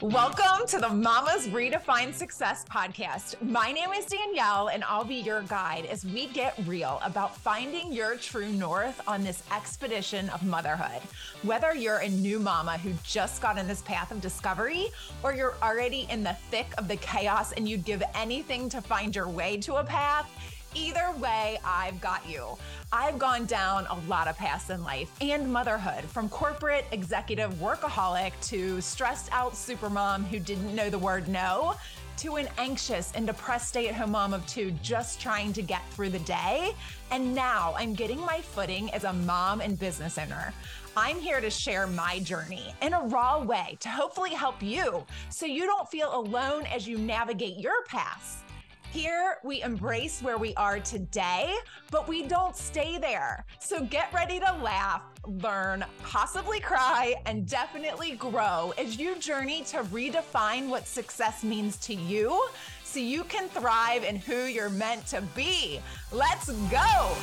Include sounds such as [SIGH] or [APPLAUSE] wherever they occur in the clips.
Welcome to the Mamas Redefine Success podcast. My name is Danielle, and I'll be your guide as we get real about finding your true north on this expedition of motherhood. Whether you're a new mama who just got in this path of discovery, or you're already in the thick of the chaos and you'd give anything to find your way to a path, Either way, I've got you. I've gone down a lot of paths in life and motherhood, from corporate executive workaholic to stressed out supermom who didn't know the word no, to an anxious and depressed stay at home mom of two just trying to get through the day. And now I'm getting my footing as a mom and business owner. I'm here to share my journey in a raw way to hopefully help you so you don't feel alone as you navigate your paths. Here, we embrace where we are today, but we don't stay there. So get ready to laugh, learn, possibly cry, and definitely grow as you journey to redefine what success means to you so you can thrive in who you're meant to be. Let's go.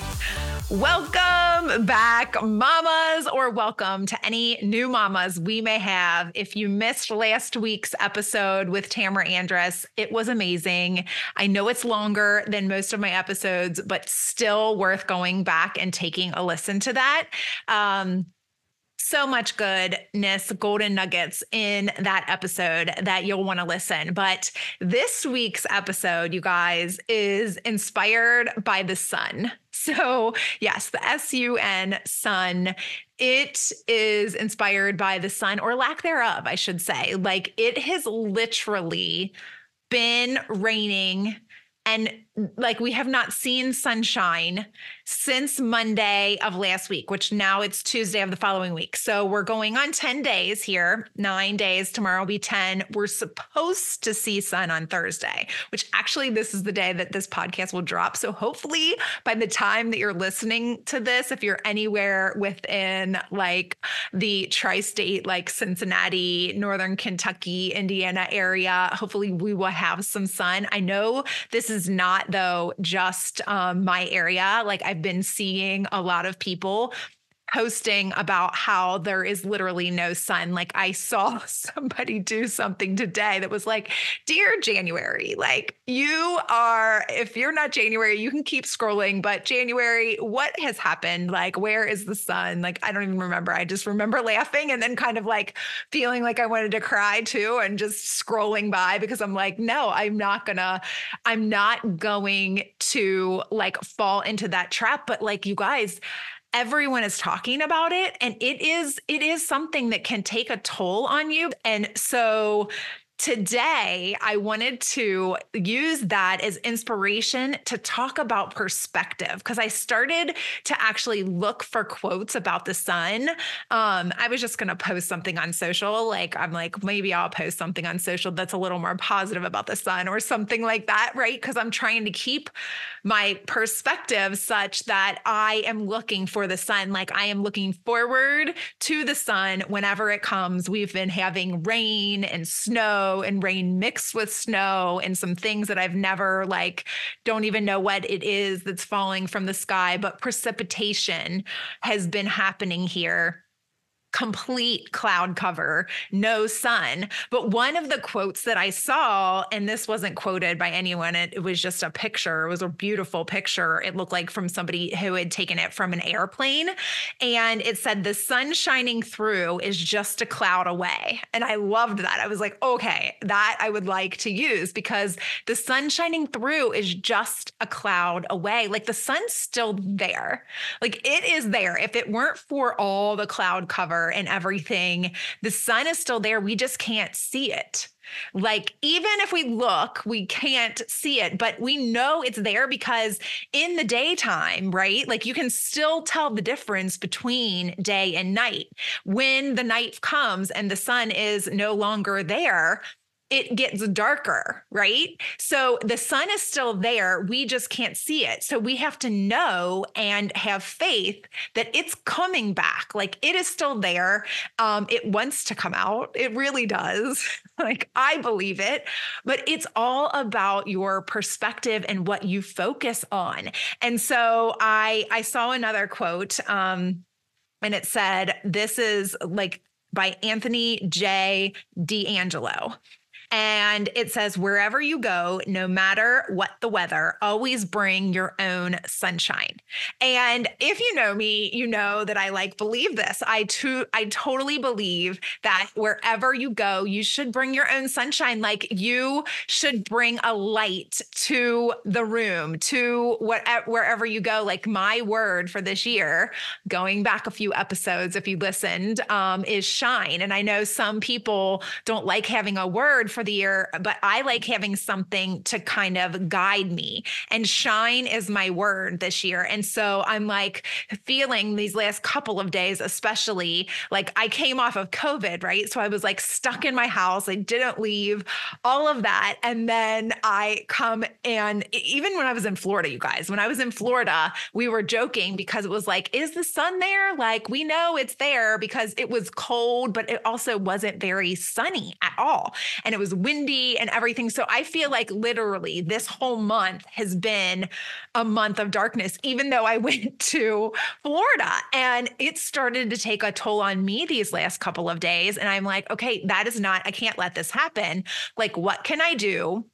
Welcome back, mamas, or welcome to any new mamas we may have. If you missed last week's episode with Tamara Andress, it was amazing. I know it's longer than most of my episodes, but still worth going back and taking a listen to that. Um, so much goodness, golden nuggets in that episode that you'll want to listen. But this week's episode, you guys, is inspired by the sun. So, yes, the S U N sun. It is inspired by the sun or lack thereof, I should say. Like it has literally been raining and like we have not seen sunshine since Monday of last week, which now it's Tuesday of the following week. So we're going on 10 days here, nine days. Tomorrow will be 10. We're supposed to see sun on Thursday, which actually this is the day that this podcast will drop. So hopefully by the time that you're listening to this, if you're anywhere within like the tri state, like Cincinnati, Northern Kentucky, Indiana area, hopefully we will have some sun. I know this is not though just um, my area. Like I've been seeing a lot of people posting about how there is literally no sun. Like I saw [LAUGHS] somebody do something today that was like, Dear January, like you are, if you're not January, you can keep scrolling, but January, what has happened? Like, where is the sun? Like, I don't even remember. I just remember laughing and then kind of like feeling like I wanted to cry too and just scrolling by because I'm like, no, I'm not gonna, I'm not going to like fall into that trap. But like, you guys, everyone is talking about it and it is it is something that can take a toll on you. And so today I wanted to use that as inspiration to talk about perspective because I started to actually look for quotes about the sun. Um, I was just going to post something on social. Like, I'm like, maybe I'll post something on social that's a little more positive about the sun or something like that, right? Because I'm trying to keep my perspective such that I am looking for the sun. Like, I am looking forward to the sun whenever it comes. We've been having rain and snow and rain mixed with snow and some things that I've never like don't even know what it is that's falling from the sky, but precipitation has been happening here complete cloud cover, no sun. But one of the quotes that I saw, and this wasn't quoted by anyone, it, it, was just a picture. It was a beautiful picture. It looked like from somebody who had taken it from an airplane. And it said, The sun shining through is just a cloud away. And I loved that. I was like, okay, that I would like to use because the sun shining through is just a cloud away. Like the sun's still there. Like it is there. If it weren't for all the cloud cover, and everything, the sun is still there. We just can't see it. Like, even if we look, we can't see it, but we know it's there because in the daytime, right? Like, you can still tell the difference between day and night. When the night comes and the sun is no longer there, it gets darker, right? So the sun is still there. We just can't see it. So we have to know and have faith that it's coming back. Like it is still there. Um, it wants to come out. It really does. [LAUGHS] like I believe it. But it's all about your perspective and what you focus on. And so I I saw another quote. Um, and it said, This is like by Anthony J. D'Angelo. And it says, wherever you go, no matter what the weather, always bring your own sunshine. And if you know me, you know that I like believe this. I too, I totally believe that wherever you go, you should bring your own sunshine. Like you should bring a light to the room, to whatever wherever you go. Like my word for this year, going back a few episodes, if you listened, um, is shine. And I know some people don't like having a word for the year, but I like having something to kind of guide me. And shine is my word this year. And so I'm like feeling these last couple of days, especially like I came off of COVID, right? So I was like stuck in my house. I didn't leave, all of that. And then I come and even when I was in Florida, you guys, when I was in Florida, we were joking because it was like, is the sun there? Like we know it's there because it was cold, but it also wasn't very sunny at all. And it was was windy and everything. So I feel like literally this whole month has been a month of darkness, even though I [LAUGHS] went to Florida and it started to take a toll on me these last couple of days. And I'm like, okay, that is not, I can't let this happen. Like, what can I do?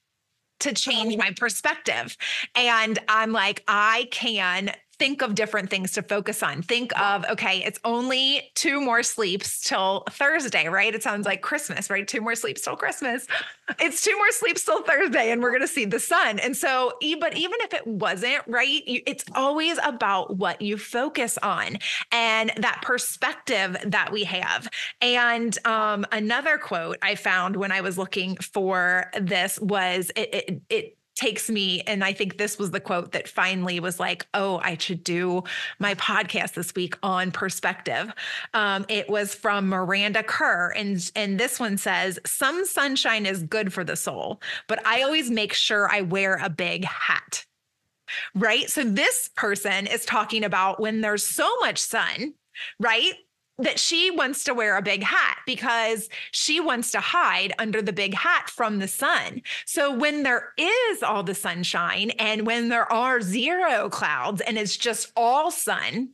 to um, change my perspective. And I'm like, I can think of different things to focus on. Think of, okay, it's only two more sleeps till Thursday, right? It sounds like Christmas, right? Two more sleeps till Christmas. It's two more sleeps till Thursday, and we're going to see the sun. And so, but even if it wasn't, right, it's always about what you focus on and that perspective that we have. And um, another quote I found when I was looking for this was it, it, it takes me and i think this was the quote that finally was like oh i should do my podcast this week on perspective. Um, it was from miranda kerr and and this one says some sunshine is good for the soul but i always make sure i wear a big hat. Right? So this person is talking about when there's so much sun right that she wants to wear a big hat because she wants to hide under the big hat from the sun. So when there is all the sunshine and when there are zero clouds and it's just all sun,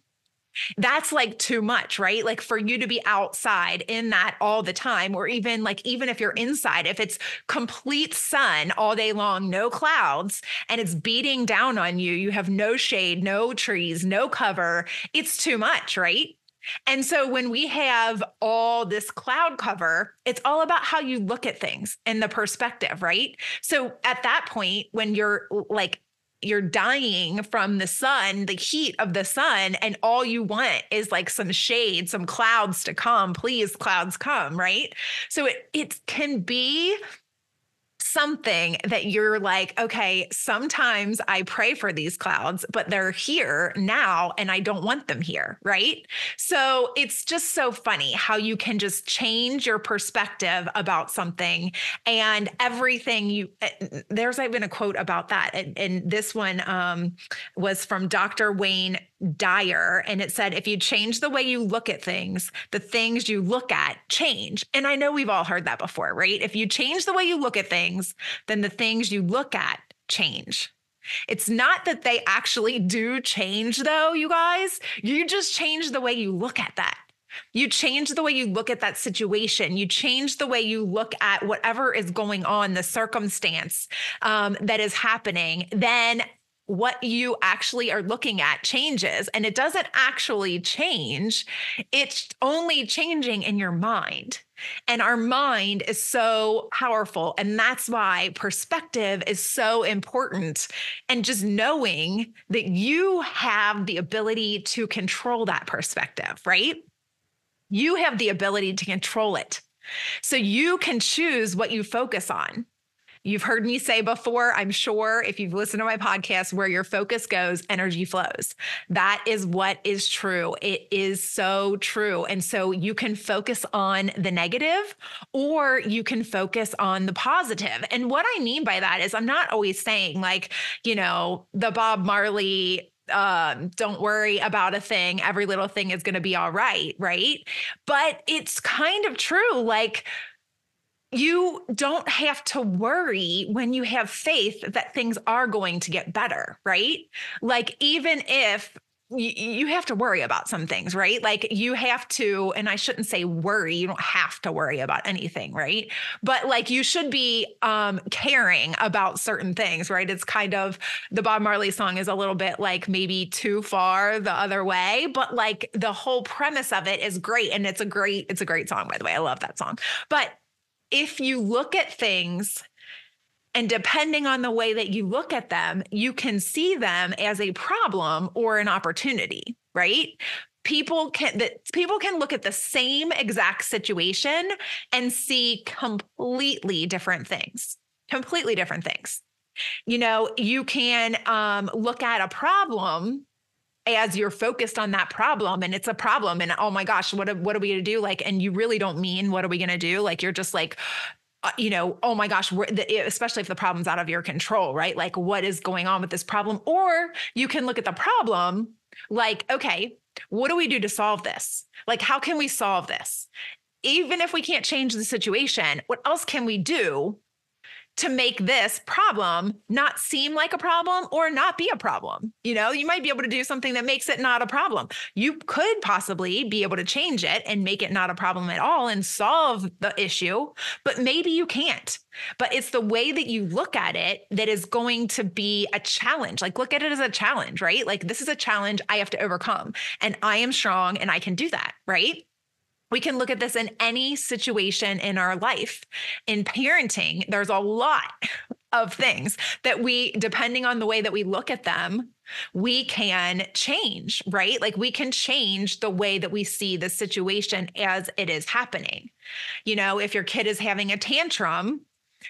that's like too much, right? Like for you to be outside in that all the time, or even like, even if you're inside, if it's complete sun all day long, no clouds, and it's beating down on you, you have no shade, no trees, no cover, it's too much, right? And so when we have all this cloud cover, it's all about how you look at things and the perspective, right? So at that point, when you're like, you're dying from the sun, the heat of the sun, and all you want is like some shade, some clouds to come. Please, clouds come, right? So it it can be something that you're like, okay, sometimes I pray for these clouds, but they're here now and I don't want them here. Right. So it's just so funny how you can just change your perspective about something and everything you, eh, there's even a quote about that. And, and this one um, was from Dr. Wayne Dyer and it said if you change the way you look at things the things you look at change. And i know we've all heard that before right? If you change the way you look at things then the things you look at change. It's not that they actually do change though you guys. You just change the way you look at that. You change the way you look at that situation. You change the way you look at whatever is going on, the circumstance um, that is happening. Then what you actually are looking at changes and it doesn't actually change. It's only changing in your mind. And our mind is so powerful and that's why perspective is so important. And just knowing that you have the ability to control that perspective right? You have the ability to control it. So you can choose what you focus on You've heard me say before, I'm sure if you've listened to my podcast, where your focus goes, energy flows. That is what is true. It is so true. And so you can focus on the negative or you can focus on the positive. And what I mean by that is, I'm not always saying, like, you know, the Bob Marley um, don't worry about a thing. Every little thing is going to be all right. Right. But it's kind of true. Like, you don't have to worry when you have faith that things are going to get better, right? Like, even if you, have to worry about some things, right? Like you have to, and I shouldn't say worry, you don't have to worry about anything, right? But like you should be um caring about certain things, right? It's kind of the Bob Marley song is a little bit like maybe too far the other way, but like the whole premise of it is great. And it's a great, it's a great song, by the way. I love that song. But if you look at things and depending on the way that you look at them, you can see them as a problem or an opportunity, right? People can that people can look at the same exact situation and see completely different things. Completely different things. You know, you can um, look at a problem as you're focused on that problem and it's a problem and oh my gosh what what are we going to do like and you really don't mean what are we going to do like you're just like uh, you know, oh my gosh, especially if the problem's out of your control, right? Like, what is going on with this problem? Or you can look at the problem like, okay, what do we do to solve this? Like, how can we solve this? Even if we can't change the situation, what else can we do to make this problem not seem like a problem or not be a problem. You know, you might be able to do something that makes it not a problem. You could possibly be able to change it and make it not a problem at all and solve the issue, but maybe you can't. But it's the way that you look at it that is going to be a challenge. Like, look at it as a challenge, right? Like, this is a challenge I have to overcome, and I am strong and I can do that, right? We can look at this in any situation in our life. In parenting, there's a lot of things that we, depending on the way that we look at them, we can change, right? Like we can change the way that we see the situation as it is happening. You know, if your kid is having a tantrum,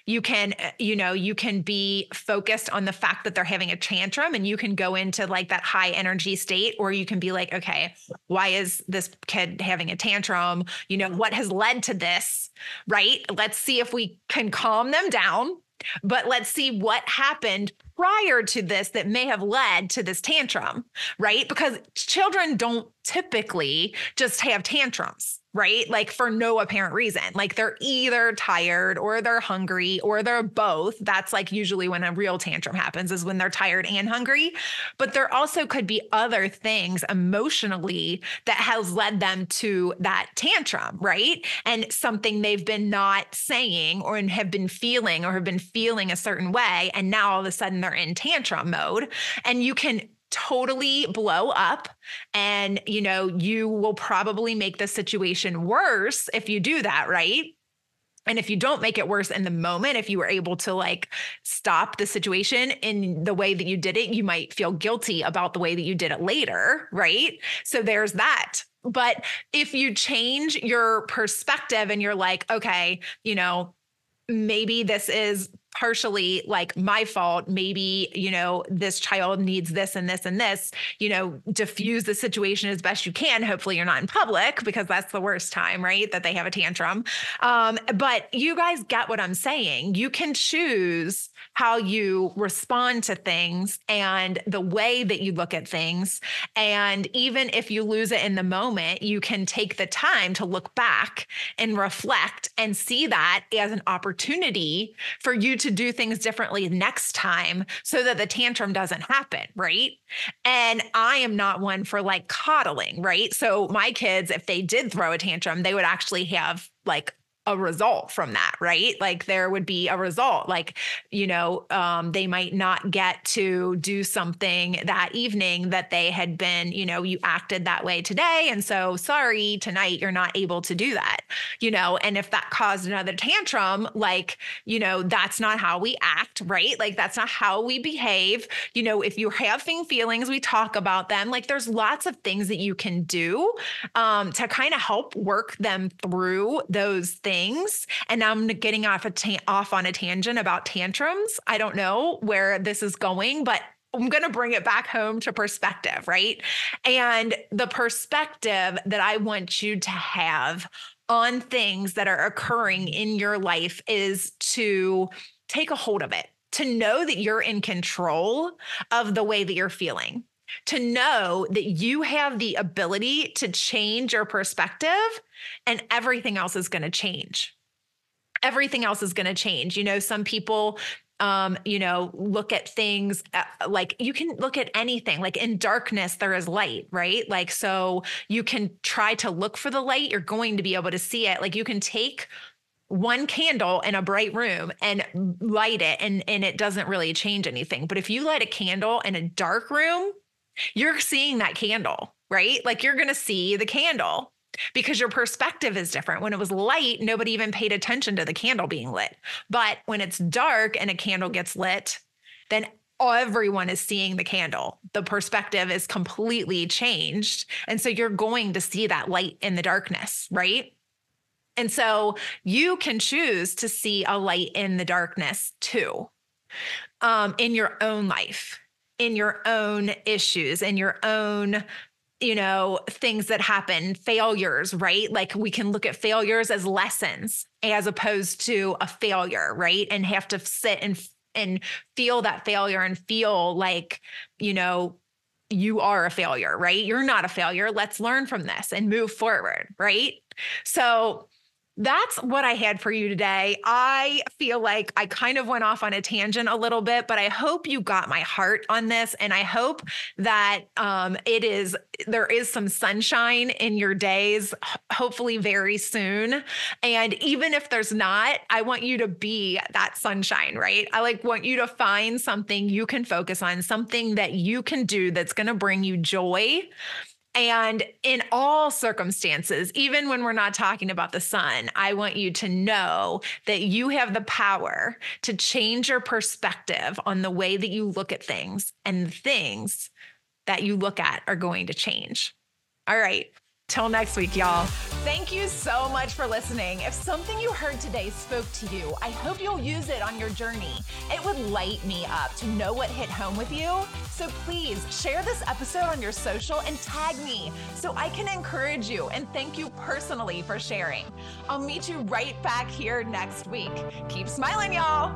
you can uh, you know you can be focused on the fact that they're having a tantrum and you can go into like that high energy state or you can be like okay why is this kid having a tantrum? You know what has led to this? Right? Let's see if we can calm them down but let's see what happened prior to this that may have led to this tantrum, right? Because children don't typically just have tantrums right? Like for no apparent reason. Like they're either tired or they're hungry or they're both. That's like usually when a real tantrum happens is when they're tired and hungry. But there also could be other things emotionally that has led them to that tantrum, right? And something they've been not saying or have been feeling or have been feeling a certain way. And now all of a sudden they're in tantrum mode. And you can totally blow up and you know you will probably make the situation worse if you do that right and if you don't make it worse in the moment, if you were able to like stop the situation in the way that you did it, you might feel guilty about the way that you did it later. Right. So there's that. But if you change your perspective and you're like, okay, you know, maybe this is partially like my fault. Maybe you know this child needs this and this and this you know diffuse the situation as best you can. Hopefully you're not in public because that's the worst time right that they have a tantrum. Um, but you guys get what i'm saying. You can choose how you respond to things and the way that you look at things. And even if you lose it in the moment you can take the time to look back and reflect and see that as an opportunity for you to to do things differently next time so that the tantrum doesn't happen, right? And I am not one for like coddling, right? So my kids, if they did throw a tantrum, they would actually have like a result from that, right? Like there would be a result. Like, you know, um, they might not get to do something that evening that they had been, you know, you acted that way today. And so, sorry, tonight you're not able to do that, you know, and if that caused another tantrum, like, you know, that's not how we act, right? Like, that's not how we behave. You know, if you're having feelings, we talk about them. Like, there's lots of things that you can do um, to kind of help work them through those things things and I'm getting off a ta- off on a tangent about tantrums. I don't know where this is going, but I'm going to bring it back home to perspective, right? And the perspective that I want you to have on things that are occurring in your life is to take a hold of it, to know that you're in control of the way that you're feeling to know that you have the ability to change your perspective and everything else is going to change. Everything else is going to change. You know, some people um, you know, look at things uh, like you can look at anything. Like in darkness, there is light, right? Like, so you can try to look for the light. You're going to be able to see it. Like, you can take one candle in a bright room and light it and and it doesn't really change anything but if you light a candle in a dark room you're seeing that candle right like you're going to see the candle because your perspective is different. When it was light, nobody even paid attention to the candle being lit. But when it's dark and a candle gets lit, then everyone is seeing the candle. The perspective is completely changed. And so you're going to see that light in the darkness, right? And so you can choose to see a light in the darkness too, um, in your own life, in your own issues, in your own you know, things that happen, failures, right? Like we can look at failures as lessons as opposed to a failure, right? And have to sit and and feel that failure and feel like, you know, you are a failure, right? You're not a failure. Let's learn from this and move forward, right? So that's what I had for you today. I feel like I kind of went off on a tangent a little bit, but I hope you got my heart on this. And I hope that um, it is, there is some sunshine in your days, hopefully very soon. And even if there's not, I want you to be that sunshine, right? I like want you to find something you can focus on, something that you can do that's going to bring you joy and in all circumstances, even when we're not talking about the sun, I want you to know that you have the power to change your perspective on the way that you look at things, and the things that you look at are going to change. All right. Till next week, y'all. Thank you so much for listening. If something you heard today spoke to you, I hope you'll use it on your journey. It would light me up to know what hit home with you. So please share this episode on your social and tag me so I can encourage you and thank you personally for sharing. I'll meet you right back here next week. Keep smiling, y'all.